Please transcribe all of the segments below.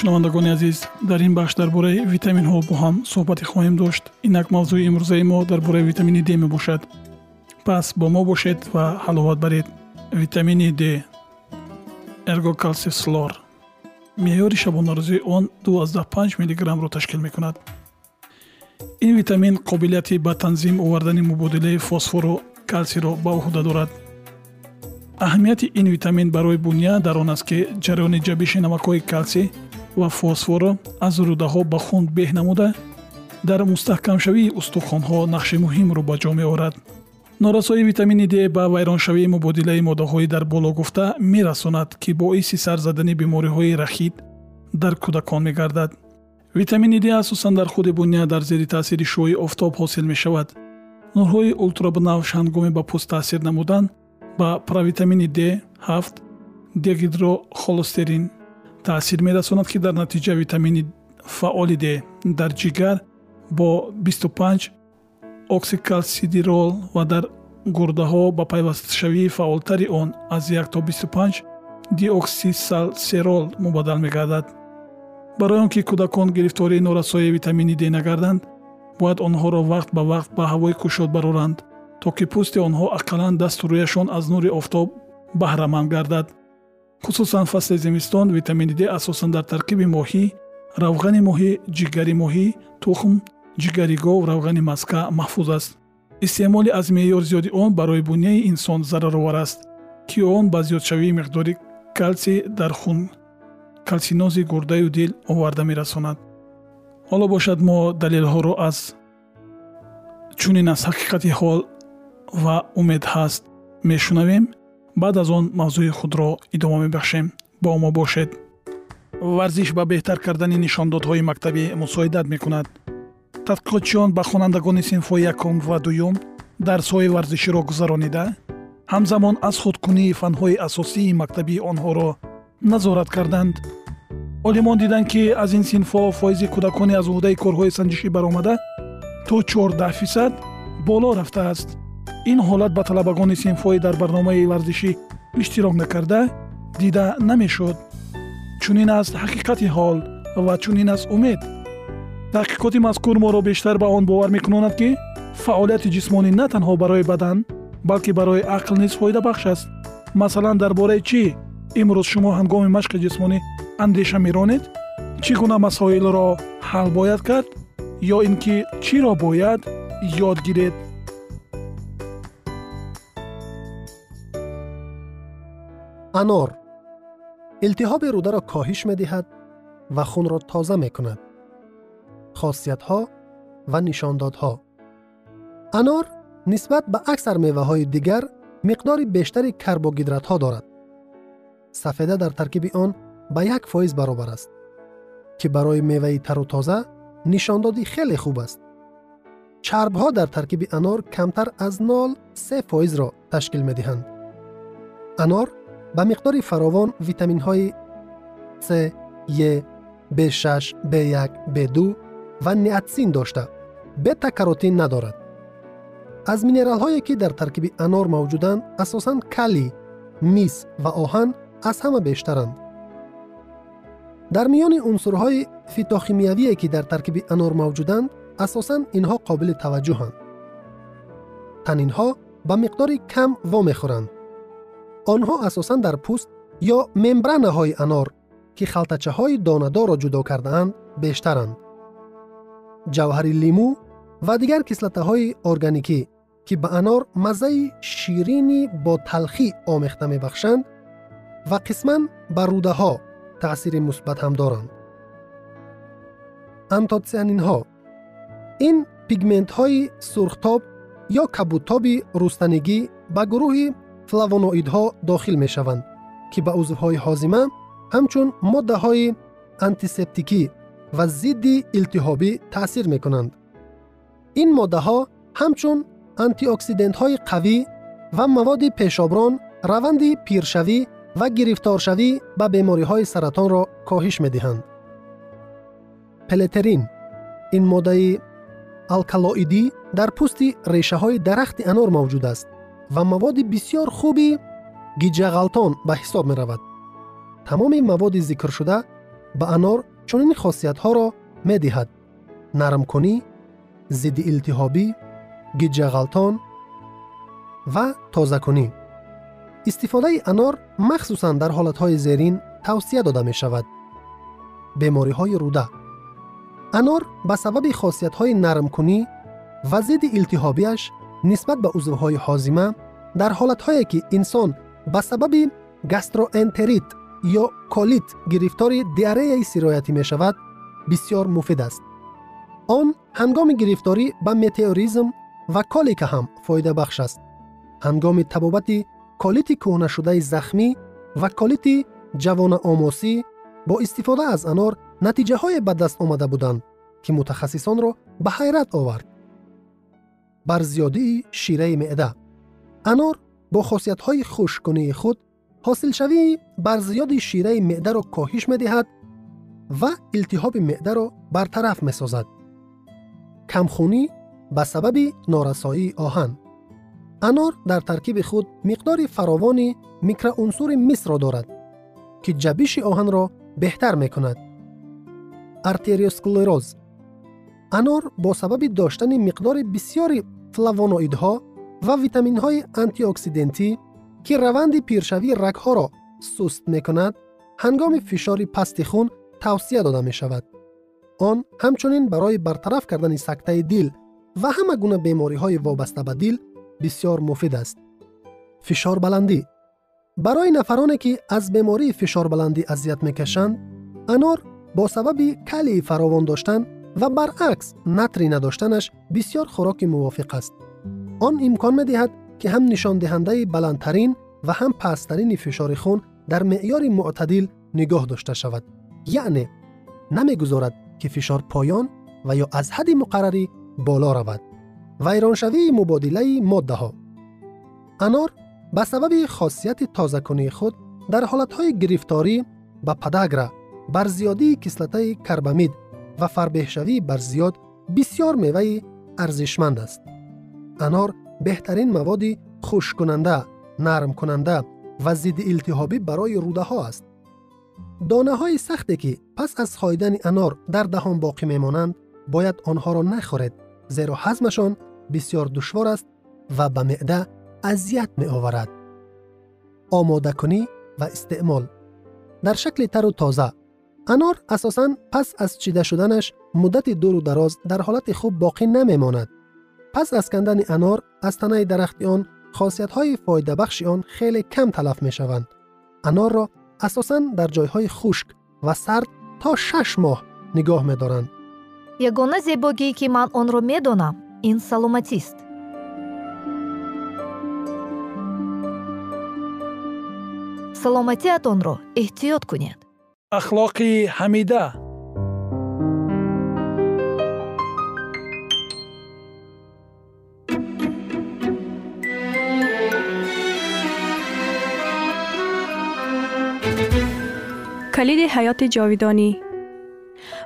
шунавандагони азиз дар ин бахш дар бораи витаминҳо бо ҳам суҳбате хоҳем дошт. Инак мавзӯи имрӯзаи мо дар бораи витамини д мебошад. Пас бо мо бошед ва ҳаловат баред. Витамини д эргокалсифслор меъёри шабонарӯзии он 25 мгро ташкил мекунад. Ин витамин қобилияти ба танзим овардани мубодилаи фосфору калсиро ба уҳда дорад. Аҳамияти ин витамин барои буния дар он аст ки ҷараёни ҷабиши намакҳои калсӣ ва фосфорро аз рӯдаҳо ба хун беҳ намуда дар мустаҳкамшавии устухонҳо нақши муҳимро ба ҷо меорад. Норасои витамини д ба вайроншавии мубодилаи моддаҳои дар боло гуфта мерасонад ки боиси сарзадани бемориҳои рахид дар кӯдакон мегардад. Витамини д асосан дар худи буня дар зери таъсири шӯи офтоб ҳосил мешавад. Нурҳои ултрабнавш ҳангоми ба пӯст таъсир намудан ба провитамини д ҳафт дегидрохолестерин таъсир мерасонад ки дар натиҷа витамини фаъоли д дар ҷигар бо 25 оксикалсидирол ва дар гурдаҳо ба пайвастшавии фаъолтари он аз 1 то 25 диоксисалсерол мубаддал мегардад. Барои он ки кӯдакон гирифтории норасоии витамини д нагарданд бояд онҳоро вақт ба вақт ба ҳавои кушод бароранд то ки пӯсти онҳо ақаллан дасту рӯяшон аз нури офтоб баҳраманд гардад хусусан фасли зимистон витамини д асосан дар таркиби моҳӣ равғани моҳӣ ҷигари моҳӣ тухм ҷигари гов равғани маска маҳфуз аст. Истеъмоли аз меъёр зиёди он барои буняи инсон зараровар аст ки он ба зиёдшавии миқдори калсӣ дар хун калсинози гурдаю дил оварда мерасонад. Ҳоло бошад мо далелҳоро аз чунин аз ҳақиқати ҳол ва умед ҳаст мешунавем баъд аз он мавзӯи худро идома мебахшем. Бо мо бошед. Варзиш ба беҳтар кардани нишондодҳои мактабӣ мусоидат мекунад. Тадқиқотчиён ба хонандагони синфҳои якум ва дуюм дарсҳои варзиширо гузаронида ҳамзамон аз худкунии фанҳои асосии мактабии онҳоро назорат карданд. Олимон диданд ки аз ин синфҳо фоизи кӯдакони аз уҳдаи корҳои санҷишӣ баромада то 14 фисад боло рафтааст ин ҳолат ба талабагони синфҳои дар барномаи варзишӣ иштирок накарда дида намешуд чунин аст ҳақиқати ҳол ва чунин аст умед таҳқиқоти мазкур моро бештар ба он бовар мекунонад ки фаъолияти ҷисмонӣ на танҳо барои бадан балки барои ақл низ фоидабахш аст масалан дар бораи чӣ имрӯз шумо ҳангоми машқи ҷисмонӣ андеша меронед чӣ гуна масоилро ҳал бояд кард ё ин ки чиро бояд ёд гиред انار التهاب روده را کاهش می دهد و خون را تازه می کند. خاصیت ها و نشاندادها انار نسبت به اکثر میوه های دیگر مقدار بیشتری کربوهیدرات ها دارد. سفیده در ترکیب آن به یک فایز برابر است که برای میوه تر و تازه نشاندادی خیلی خوب است. چرب ها در ترکیب انار کمتر از نال سه فایز را تشکیل می دهند. انار ба миқдори фаровон витаминҳои с е b6 b1 b2 ва неатсин дошта. Бета-каротин надорад. Аз минералҳое ки дар таркиби анор мавҷуданд асосан калий мис ва оҳан аз ҳама бештаранд. Дар миёни унсурҳои фитохимиявие ки дар таркиби анор мавҷуданд асосан инҳо қобили таваҷҷӯҳанд. Танинҳо ба миқдори кам вомехӯранд онҳо асосан дар пӯст ё мембранаҳои анор ки халтачаҳои донадорро ҷудо кардаанд бештаранд. Ҷавҳари лимӯ ва дигар кислатаҳои органикӣ ки ба анор маззаи ширини бо талхӣ омехта мебахшанд ва қисман ба рӯдаҳо таъсири мусбат ҳам доранд. Антотсианинҳо ин пигментҳои сурхтоб ё кабутоби рустанигӣ ба гурӯҳи флавоноидҳо дохил мешаванд ки ба узвҳои ҳозима ҳамчун моддаҳои антисептикӣ ва зидди илтиҳобӣ таъсир мекунанд. Ин моддаҳо ҳамчун антиоксидентҳои қавӣ ва маводи пешоброн раванди пиршавӣ ва гирифторшавӣ ба бемориҳои саратонро коҳиш медиҳанд. Пелетерин ин моддаи алкалоидӣ дар пӯсти решаҳои дарахти анор мавҷуд аст. و مواد بسیار خوبی گیجغلطان به حساب می رود. تمام مواد ذکر شده به انار چنین خاصیت ها را می دهد. نرم کنی، ضد التهابی، گیجغلطان و تازه کنی. استفاده انار مخصوصا در حالت های زیرین توصیه داده می شود. بیماری های روده انار به سبب خاصیت های نرم کنی و ضد التهابیش نسبت به عضوهای حازمه در حالت هایی که انسان به سبب گستروانتریت یا کولیت گرفتار دیاره سرایتی می شود بسیار مفید است. آن هنگام گرفتاری به متئوریزم و کالیک هم فایده بخش است. هنگام تبابت کالیت کهنه شده زخمی و کالیت جوان آموسی با استفاده از انار نتیجه های به دست آمده بر زیادی شیره معده انار با خاصیت های خوشکنه خود حاصل شوی بر زیاد شیره معده را کاهش می دهد و التهاب معده را برطرف می سازد. کمخونی به سبب نارسایی آهن انار در ترکیب خود مقدار فراوان میکروعنصر مس را دارد که جبیش آهن را بهتر می کند. анор бо сабаби доштани миқдори бисёри флавоноидҳо ва витаминҳои антиоксидантӣ ки раванди пиршавии рагҳоро суст мекунад ҳангоми фишори пасти хун тавсия дода мешавад. Он ҳамчунин барои бартараф кардани сактаи дил ва ҳама гуна бемориҳои вобаста ба дил бисёр муфид аст. Фишорбаландӣ. Барои нафароне ки аз бемории фишорбаландӣ азият мекашанд анор бо сабаби калии фаровон доштан و برعکس نتری نداشتنش بسیار خوراک موافق است. آن امکان می‌دهد که هم نشان دهنده بلندترین و هم پسترین فشار خون در معیار معتدل نگاه داشته شود. یعنی نمی‌گذارد که فشار پایان و یا از حد مقرری بالا رود. ویرانشوی مبادله ماده ها انار به سبب خاصیت تازه کنی خود در حالت های گرفتاری به پدگره بر زیادی کسلته کربامید و فربهشوی بر زیاد بسیار میوه ارزشمند است. انار بهترین مواد خوش کننده، نرم کننده و ضد التهابی برای روده ها است. دانه های سختی که پس از خایدن انار در دهان باقی میمانند باید آنها را نخورید زیرا هضمشان بسیار دشوار است و به معده اذیت می آورد. آماده کنی و استعمال در شکل تر و تازه انار اساسا پس از چیده شدنش مدت دور و دراز در حالت خوب باقی نمیماند. پس از کندن انار از تنه درخت آن خاصیت های فایده بخش آن خیلی کم تلف می شوند. انار را اساسا در جایهای خشک و سرد تا شش ماه نگاه می دارند. یگانه زیباگی که من آن را می دانم این سلامتی است. سلامتی اتون را احتیاط کنید. اخلاقی حمیده. کلید حیات جاویدانی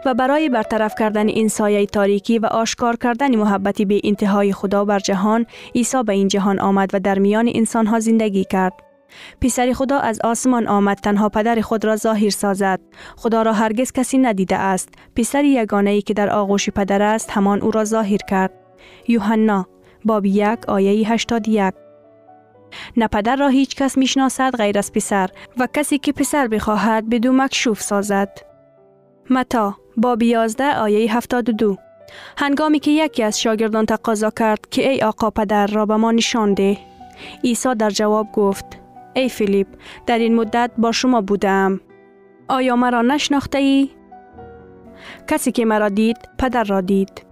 و برای برطرف کردن این سایه تاریکی و آشکار کردن محبتی به انتهای خدا بر جهان عیسی به این جهان آمد و در میان انسانها زندگی کرد. پسر خدا از آسمان آمد تنها پدر خود را ظاهر سازد. خدا را هرگز کسی ندیده است. پسر یگانه ای که در آغوش پدر است همان او را ظاهر کرد. یوحنا باب یک آیه 81 نه پدر را هیچ کس می‌شناسد غیر از پسر و کسی که پسر بخواهد بدو مکشوف سازد. متا باب 11 آیه 72 هنگامی که یکی از شاگردان تقاضا کرد که ای آقا پدر را به ما نشان ده. عیسی در جواب گفت ای فیلیپ در این مدت با شما بودم. آیا مرا نشناخته ای؟ کسی که مرا دید پدر را دید.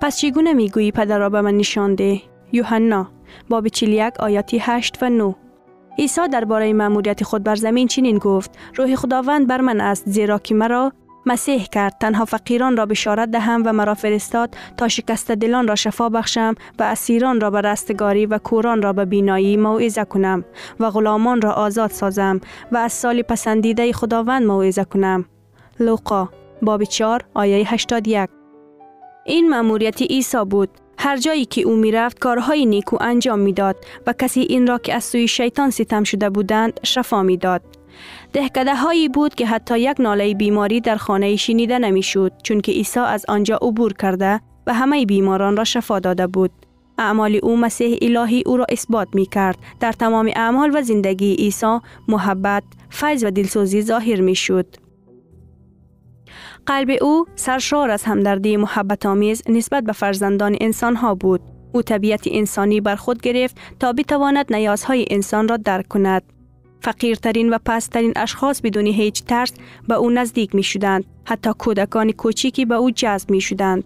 پس چگونه می‌گویی پدر را به من نشان ده؟ یوحنا باب 41 آیاتی 8 و 9 عیسی درباره مأموریت خود بر زمین چنین گفت روح خداوند بر من است زیرا که مرا مسیح کرد. تنها فقیران را بشارت دهم و مرا فرستاد تا شکست دلان را شفا بخشم و اسیران را به رستگاری و کوران را به بینایی موعظه کنم و غلامان را آزاد سازم و از سال پسندیده خداوند موعظه کنم. لوقا باب 4 آیه 81 این مأموریت عیسی بود. هر جایی که او می‌رفت کارهای نیکو انجام می‌داد و کسی این را که از سوی شیطان ستم شده بودند شفا می‌داد. دهکده هایی بود که حتی یک ناله بیماری در خانه شنیده نمی‌شد چون که عیسی از آنجا عبور کرده و همه بیماران را شفا داده بود. اعمال او مسیح الهی او را اثبات می کرد. در تمام اعمال و زندگی عیسی محبت، فیض و دلسوزی ظاهر می شد. قلب او سرشار از همدردی محبت آمیز نسبت به فرزندان انسان ها بود. او طبیعت انسانی بر خود گرفت تا بتواند نیازهای انسان را درک کند. فقیرترین و پسترین اشخاص بدون هیچ ترس به او نزدیک می شدند. حتی کودکان کوچیکی به او جذب می شدند.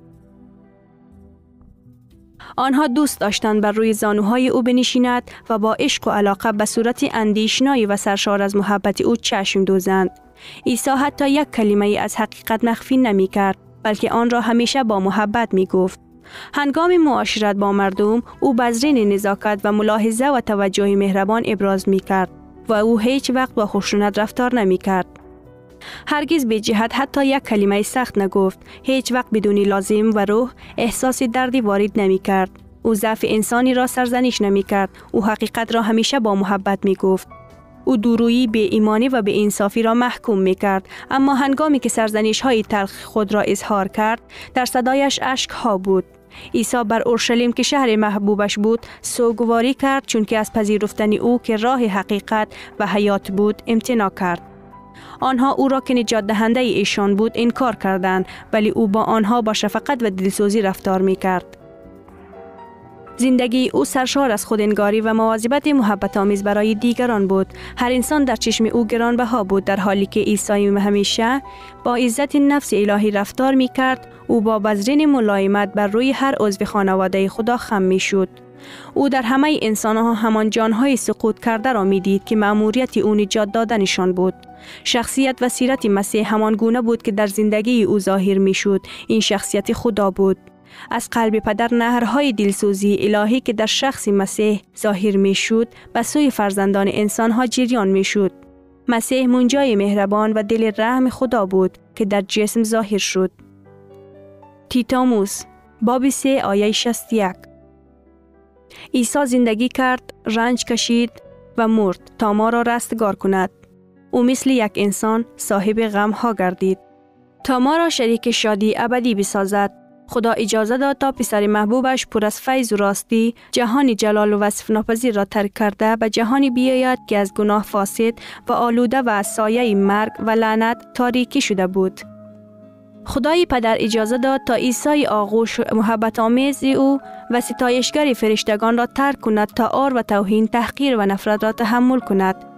آنها دوست داشتند بر روی زانوهای او بنشیند و با عشق و علاقه به صورت اندیشنایی و سرشار از محبت او چشم دوزند. عیسی حتی یک کلمه از حقیقت مخفی نمی کرد بلکه آن را همیشه با محبت می گفت. هنگام معاشرت با مردم او بزرین نزاکت و ملاحظه و توجه مهربان ابراز می کرد. و او هیچ وقت با خشونت رفتار نمی کرد. هرگز به جهت حتی یک کلمه سخت نگفت. هیچ وقت بدونی لازم و روح احساس دردی وارد نمی کرد او ضعف انسانی را سرزنش نمی کرد او حقیقت را همیشه با محبت می گفت او دورویی به ایمانی و به انصافی را محکوم می کرد اما هنگامی که سرزنش های تلخ خود را اظهار کرد در صدایش اشک ها بود. عیسی بر اورشلیم که شهر محبوبش بود سوگواری کرد چون که از پذیرفتن او که راه حقیقت و حیات بود امتناع کرد آنها او را که نجات دهنده ایشان بود انکار کردند ولی او با آنها با شفقت و دلسوزی رفتار می کرد. زندگی او سرشار از خودنگاری و مواظبت محبت آمیز برای دیگران بود. هر انسان در چشم او گرانبها بود در حالی که عیسی همیشه با عزت نفس الهی رفتار می کرد. او با بذرین ملایمت بر روی هر عضو خانواده خدا خم می شد. او در همه انسان ها همان جانهای سقوط کرده را می دید که مأموریت او نجات دادنشان بود. شخصیت و سیرت مسیح همان گونه بود که در زندگی او ظاهر می شد. این شخصیت خدا بود. از قلب پدر نهرهای دلسوزی الهی که در شخص مسیح ظاهر می شد به سوی فرزندان انسان ها جریان می شد. مسیح منجای مهربان و دل رحم خدا بود که در جسم ظاهر شد. تیتاموس باب سه آیه یک عیسی زندگی کرد، رنج کشید و مرد تا ما را رستگار کند. او مثل یک انسان صاحب غم ها گردید. تا ما را شریک شادی ابدی بسازد خدا اجازه داد تا پسر محبوبش پر از فیض و راستی جهانی جلال و وصف ناپذیر را ترک کرده به جهانی بیاید که از گناه فاسد و آلوده و از سایه مرگ و لعنت تاریکی شده بود. خدای پدر اجازه داد تا عیسی آغوش محبت آمیز او و ستایشگر فرشتگان را ترک کند تا آر و توهین تحقیر و نفرت را تحمل کند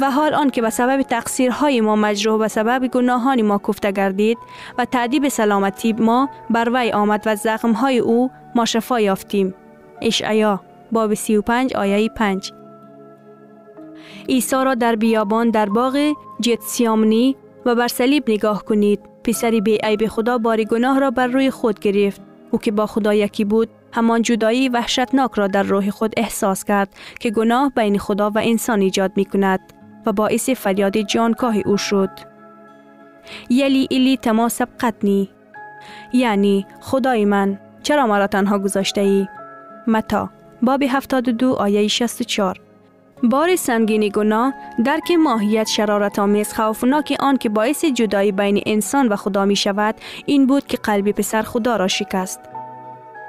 و حال آن که به سبب تقصیرهای ما مجروح و سبب گناهان ما کفته گردید و تعدیب سلامتی ما بر وی آمد و زخمهای او ما شفا یافتیم. اشعیا باب 35 آیه 5 عیسی را در بیابان در باغ جتسیامنی و بر صلیب نگاه کنید. پسری بی عیب خدا بار گناه را بر روی خود گرفت. او که با خدا یکی بود همان جدایی وحشتناک را در روح خود احساس کرد که گناه بین خدا و انسان ایجاد می کند و باعث فریاد جانکاه او شد. یلی ایلی تما سبقتنی یعنی خدای من چرا مرا تنها گذاشته ای؟ متا باب 72 آیه 64 بار سنگینی گناه درک ماهیت شرارت آمیز خوفناک آن که باعث جدایی بین انسان و خدا می شود این بود که قلب پسر خدا را شکست.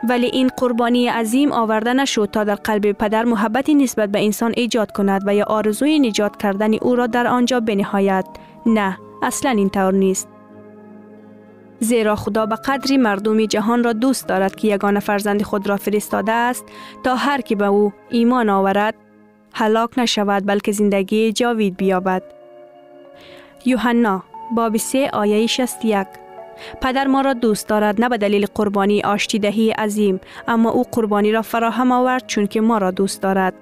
ولی این قربانی عظیم آورده نشد تا در قلب پدر محبتی نسبت به انسان ایجاد کند و یا آرزوی نجات کردن او را در آنجا بنهایت. نه، اصلا این طور نیست. زیرا خدا به قدری مردم جهان را دوست دارد که یگان فرزند خود را فرستاده است تا هر کی به او ایمان آورد هلاک نشود بلکه زندگی جاوید بیابد. یوحنا باب 3 آیه 61 پدر ما را دوست دارد نه به دلیل قربانی آشتیدهی عظیم اما او قربانی را فراهم آورد چون که ما را دوست دارد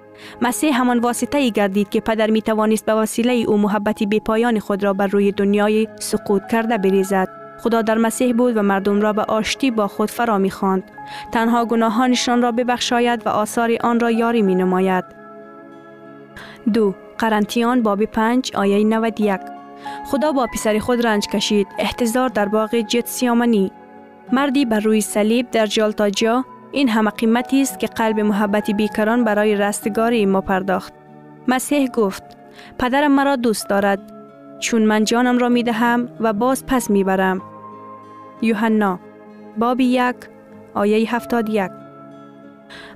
مسیح همان واسطه ای گردید که پدر می توانست به وسیله او محبتی بی پایان خود را بر روی دنیای سقوط کرده بریزد خدا در مسیح بود و مردم را به آشتی با خود فرا می خواند. تنها گناهانشان را ببخشاید و آثار آن را یاری می نماید. دو قرنتیان باب پنج آیه 91 خدا با پسر خود رنج کشید. احتضار در باغ جت سیامنی مردی بر روی صلیب در جالتاجا این همه قیمتی است که قلب محبتی بیکران برای رستگاری ما پرداخت. مسیح گفت پدرم مرا دوست دارد. چون من جانم را می دهم و باز پس می برم. یوحنا باب یک آیه هفتاد یک.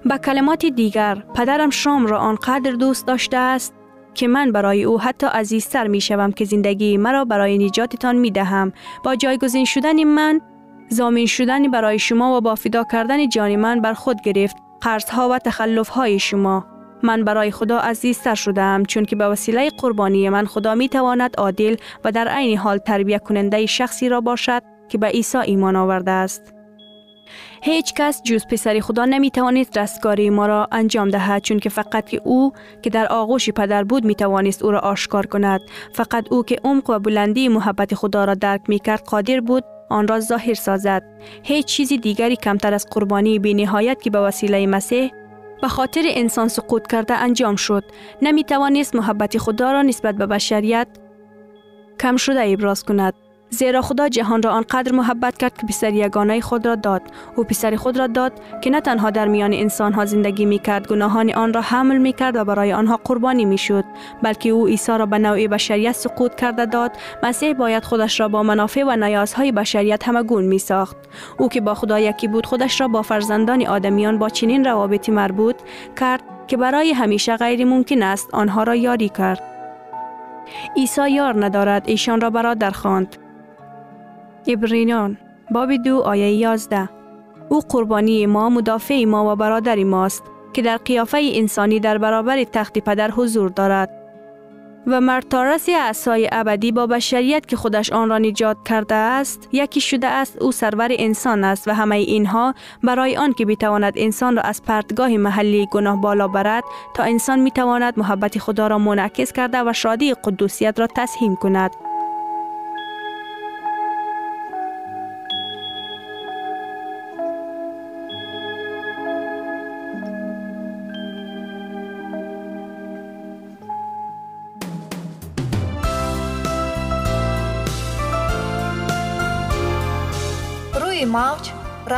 به کلمات دیگر پدرم شام را آنقدر دوست داشته است که من برای او حتی عزیزتر می شوم که زندگی مرا برای نجاتتان می دهم با جایگزین شدن من زامین شدن برای شما و با فدا کردن جان من بر خود گرفت. ها و تخلف های شما. من برای خدا عزیزتر شدم چون که به وسیله قربانی من خدا می تواند عادل و در عین حال تربیت کننده شخصی را باشد که به عیسی ایمان آورده است. هیچ کس جز پسر خدا نمی توانست رستگاری ما را انجام دهد چون که فقط که او که در آغوش پدر بود می توانست او را آشکار کند. فقط او که عمق و بلندی محبت خدا را درک می کرد قادر بود آن را ظاهر سازد. هیچ چیز دیگری کمتر از قربانی بی نهایت که به وسیله مسیح به خاطر انسان سقوط کرده انجام شد. نمی توانست محبت خدا را نسبت به بشریت کم شده ابراز کند. زیرا خدا جهان را آنقدر محبت کرد که پسر یگانه خود را داد. او پسر خود را داد که نه تنها در میان انسان ها زندگی می کرد گناهان آن را حمل می کرد و برای آنها قربانی می شد بلکه او عیسی را به نوع بشریت سقوط کرده داد. مسیح باید خودش را با منافع و نیازهای بشریت همگون می ساخت او که با خدا یکی بود خودش را با فرزندان آدمیان با چنین روابطی مربوط کرد که برای همیشه غیر ممکن است آنها را یاری کرد. عیسی یار ندارد ایشان را برادر خواند. ابرینان باب دو آیه یازده. او قربانی ما مدافع ما و برادر ماست که در قیافه انسانی در برابر تخت پدر حضور دارد. و مرتارس اعصای ابدی با بشریت که خودش آن را نجات کرده است یکی شده است او سرور انسان است و همه اینها برای آن که بتواند انسان را از پرتگاه محلی گناه بالا برد تا انسان می‌تواند محبت خدا را منعکس کرده و شادی قدوسیت را تسهیم کند.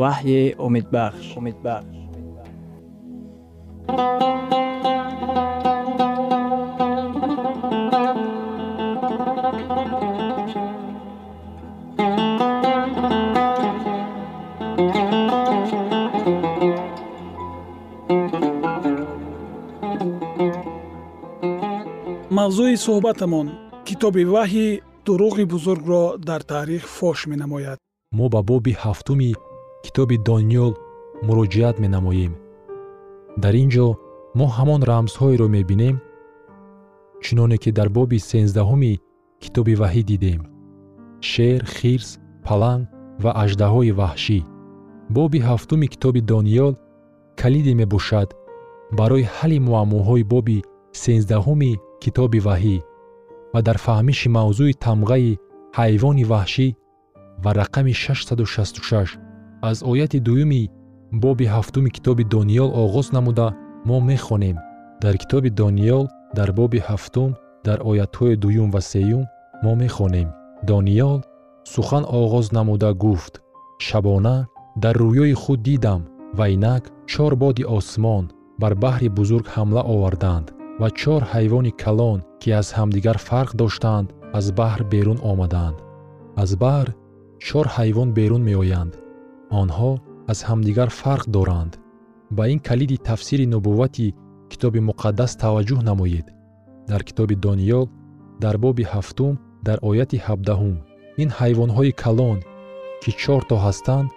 ваҳйи умедбахш умедбахш мавзӯи суҳбатамон китоби ваҳӣ дуруғи бузургро дар таърих фош менамояд. Мо ба боби ҳафтуми китоби дониёл муроҷиат менамоем. Дар ин ҷо мо ҳамон рамзҳоеро мебинем чуноне ки дар боби сенздаҳуми китоби ваҳӣ дидем. Шер хирс паланг ва аждаҳои ваҳшӣ. Боби ҳафтуми китоби дониёл калиде мебошад барои ҳалли муаммоҳои боби сенздаҳуми китоби ваҳӣ ва дар фаҳмиши мавзӯи тамғаи ҳайвони ваҳшӣ ва рақами 666 аз ояти дуюми боби ҳафтуми китоби дониёл оғоз намуда мо мехонем. Дар китоби дониёл дар боби ҳафтум дар оятҳои дуюм ва сеюм мо мехонем. Дониёл сухан оғоз намуда гуфт. Шабона дар рӯёи худ дидам ва инак чор боди осмон бар баҳри бузург ҳамла оварданд ва чор ҳайвони калон ки аз ҳамдигар фарқ доштанд аз баҳр берун омаданд. Аз баҳр чор ҳайвон берун меоянд онҳо аз ҳамдигар фарқ доранд. Ба ин калиди тафсири нубуввати китоби муқаддас таваҷҷӯҳ намоед. Дар китоби дониёл дар боби ҳафтум дар ояти ҳабдаҳум ин ҳайвонҳои калон ки чорто ҳастанд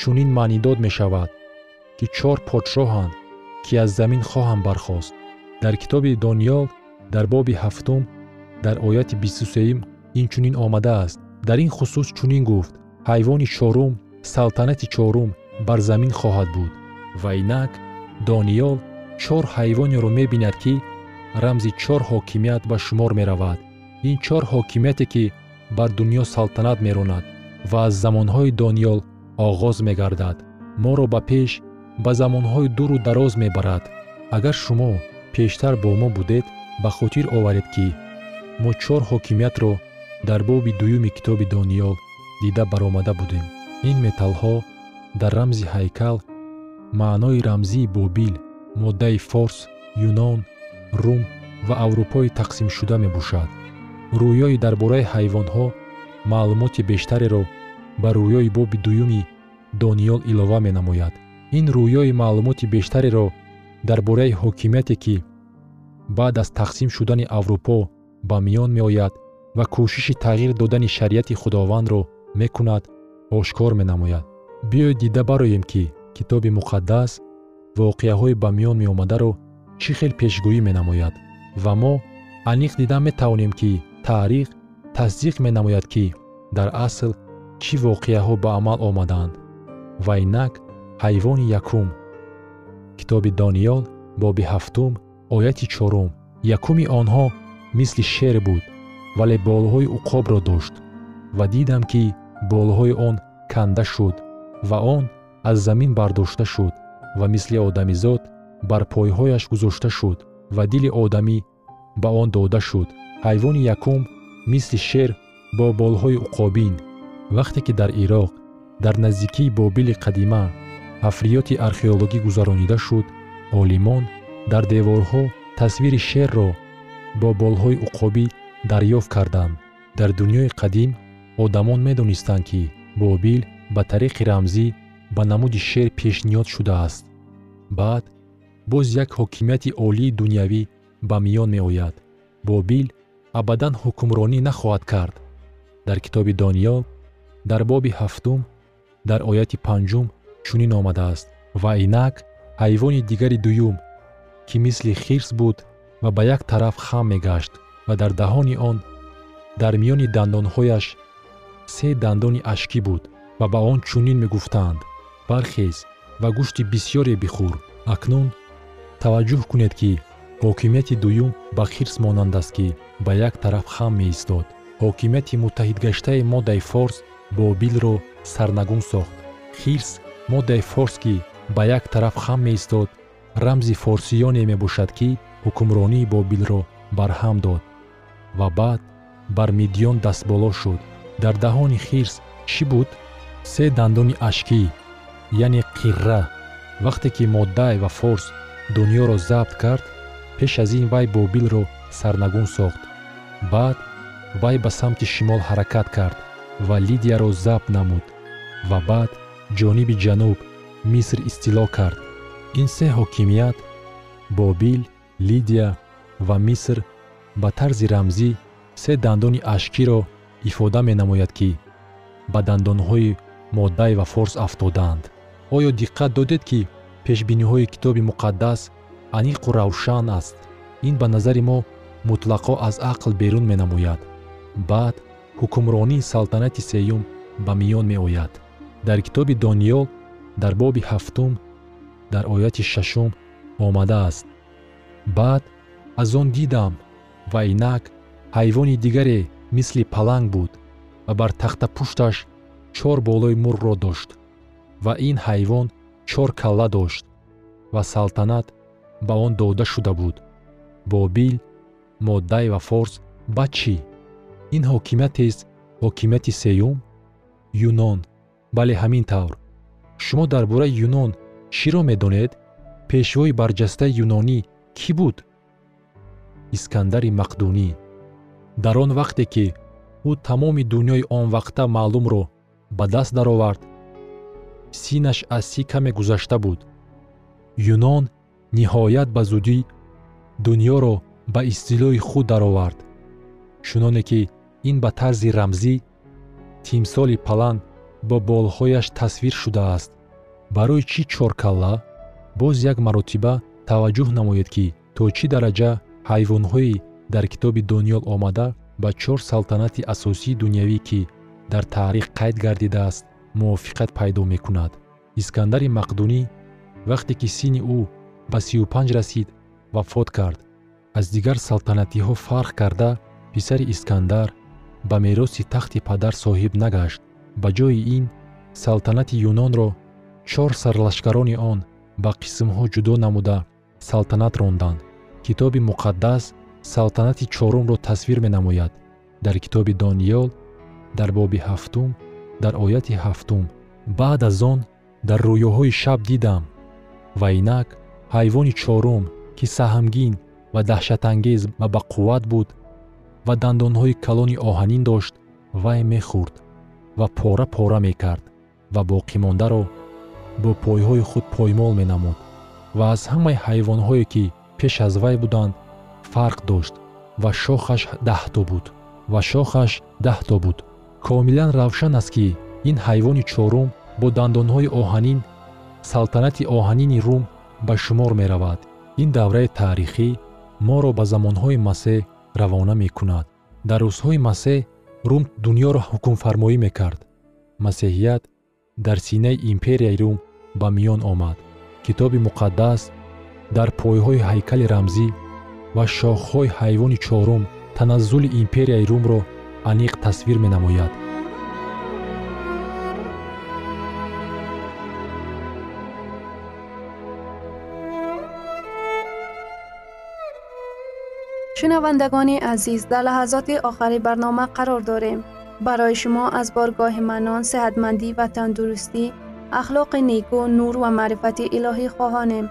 чунин маънӣ дод мешавад ки чор подшоҳанд ки аз замин хоҳанд бархост. Дар китоби дониёл дар боби ҳафтум дар ояти бисту сеюм инчунин омадааст. Дар ин хусус чунин гуфт. Ҳайвони чорум салтанати чорум бар замин хоҳад буд ва инак дониёл чор ҳайвонеро мебинад ки рамзи чор ҳокимият ба шумор меравад. Ин чор ҳокимияте ки бар дуньё салтанат меронад ва аз замонҳои дониёл оғоз мегардад. Моро ба пеш ба замонҳои дуру дароз мебарад. Агар шумо пештар бо мо будед ба хотир оваред ки мо чор ҳокимиятро дар боби дуюми китоби дониёл дида баромада будем ин металлҳо дар рамзи ҳайкал маънои рамзии бобил моддаи форс юнон рум ва аврупои тақсимшуда мебошад. Рӯёи дар бораи ҳайвонҳо маълумоти бештареро ба рӯёи боби дуюми дониёл илова менамояд. Ин рӯёи маълумоти бештареро дар бораи ҳокимияте ки баъд аз тақсим шудани аврупо ба миён меояд ва кӯшиши тағйир додани шариати худовандро мекунад ошкор менамояд. Биёед дида бароем ки китоби муқаддас воқеаҳои ба миён меомадаро чӣ хел пешгӯӣ менамояд. Ва мо аниқ дида метавонем ки таърих тасдиқ менамояд ки дар асл чӣ воқеаҳо ба амал омадаанд ва инак ҳайвони якум. Китоби дониёл боби ҳафтум ояти чорум. Якуми онҳо мисли шер буд вале болҳои уқобро дошт. Ва дидам ки болҳои он канда шуд ва он аз замин бардошта шуд ва мисли одамизод бар пойҳояш гузошта шуд ва дили одамӣ ба он дода шуд. Ҳайвони якум мисли шер бо болҳои уқобин. Вақте ки дар ироқ дар наздикии бобили қадима ҳафриёти археологӣ гузаронида шуд олимон дар деворҳо тасвири шерро бо болҳои уқобӣ дарёфт карданд. Дар дуньёи қадим одамон медонистанд ки бобил ба тариқи рамзӣ ба намуди шер пешниҳод шудааст. Баъд боз як ҳокимияти олии дунявӣ ба миён меояд. Бобил абадан ҳукмронӣ нахоҳад кард. Дар китоби дониёл дар боби ҳафтум дар ояти панҷум чунин омадааст. Ва инак ҳайвони дигари дуюм ки мисли хирс буд ва ба як тараф хам мегашт ва дар даҳони он дар миёни дандонҳояш се дандони ашкӣ буд ва ба он чунин мегуфтанд бархез ва гӯшти бисьёре бихӯр. Акнун таваҷҷӯҳ кунед ки ҳокимияти дуюм ба хирс монанд аст ки ба як тараф хам меистод. Ҳокимияти муттаҳидгаштаи моддаи форс бобилро сарнагун сохт. Хирс моддаи форс ки ба як тараф хам меистод рамзи форсиёне мебошад ки ҳукмронии бобилро барҳам дод. Ва баъд бар мидиён дастболо шуд дар даҳони хирс чӣ буд? Се дандони ашкӣ яъне қирра. Вақте ки моддай ва форс дуньёро забт кард пеш аз ин вай бобилро сарнагун сохт. Баъд вай ба самти шимол ҳаракат кард ва лидияро забт намуд. Ва баъд ҷониби ҷануб миср истило кард. Ин се ҳокимият бобил лидия ва миср ба тарзи рамзӣ се дандони ашкиро ифода менамояд ки ба дандонҳои моддай ва форс афтодаанд оё диққат додед ки пешбиниҳои китоби муқаддас аниқу равшан аст. Ин ба назари мо мутлақо аз ақл берун менамояд. Баъд ҳукмронии салтанати сеюм ба миён меояд. Дар китоби дониёл дар боби ҳафтум дар ояти шашум омадааст. Баъд аз он дидам ва инак ҳайвони дигаре мисли паланг буд ва бар тахтапушташ чор болои мурро дошт ва ин ҳайвон чор калла дошт ва салтанат ба он дода шуда буд. Бобил моддай ва форс ба чӣ? Ин ҳокимиятест ҳокимияти сеюм? Юнон. Бале ҳамин тавр. Шумо дар бораи юнон чиро медонед? Пешвои барҷастаи юнонӣ кӣ буд? Искандари мақдунӣ дар он вақте ки ӯ тамоми дуньёи он вақта маълумро ба даст даровард синаш аз си каме гузашта буд. Юнон ниҳоят ба зудӣ дуньёро ба истилои худ даровард. Чуноне ки ин ба тарзи рамзӣ тимсоли паланг бо болҳояш тасвир шудааст. Барои чӣ чоркалла боз як маротиба таваҷҷӯҳ намоед ки то чӣ дараҷа ҳайвонҳои дар китоби дониёл омада ба чор салтанати асосии дунявӣ ки дар таърих қайд гардидааст мувофиқат пайдо мекунад. Искандари мақдунӣ вақте ки синни ӯ ба сию панҷ расид вафот кард. Аз дигар салтанатиҳо фарқ карда писари искандар ба мероси тахти падар соҳиб нагашт. Ба ҷои ин салтанати юнонро чор сарлашкарони он ба қисмҳо ҷудо намуда салтанат ронданд. Китоби муқаддас салтанати чорумро тасвир менамояд. Дар китоби дониёл дар боби ҳафтум дар ояти ҳафтум. Баъд аз он дар рӯёҳои шаб дидам. Ва инак ҳайвони чорум ки саҳмгин ва даҳшатангез ва бақувват буд ва дандонҳои калони оҳанин дошт вай мехӯрд ва пора пора мекард ва боқимондаро бо пойҳои худ поймол менамуд. Ва аз ҳамаи ҳайвонҳое ки пеш аз вай буданд фарқ дошт ва шохаш даҳто буд ва шохаш даҳто буд. Комилан равшан аст ки ин ҳайвони чорум бо дандонҳои оҳанин салтанати оҳанини рум ба шумор меравад. Ин давраи таърихӣ моро ба замонҳои масеҳ равона мекунад. Дар рӯзҳои масеҳ рум дуньёро ҳукмфармоӣ мекард. Масеҳият дар синаи империяи рум ба миён омад. Китоби муқаддас дар пойҳои ҳайкали рамзӣ و شاخهای حیوان چهارم تن از روم رو انیق تصویر می‌نماید. نموید. شنواندگانی عزیز در لحظات آخری برنامه قرار داریم. برای شما از بارگاه منان، سهدمندی و تندرستی، اخلاق نیکو نور و معرفت الهی خواهانیم.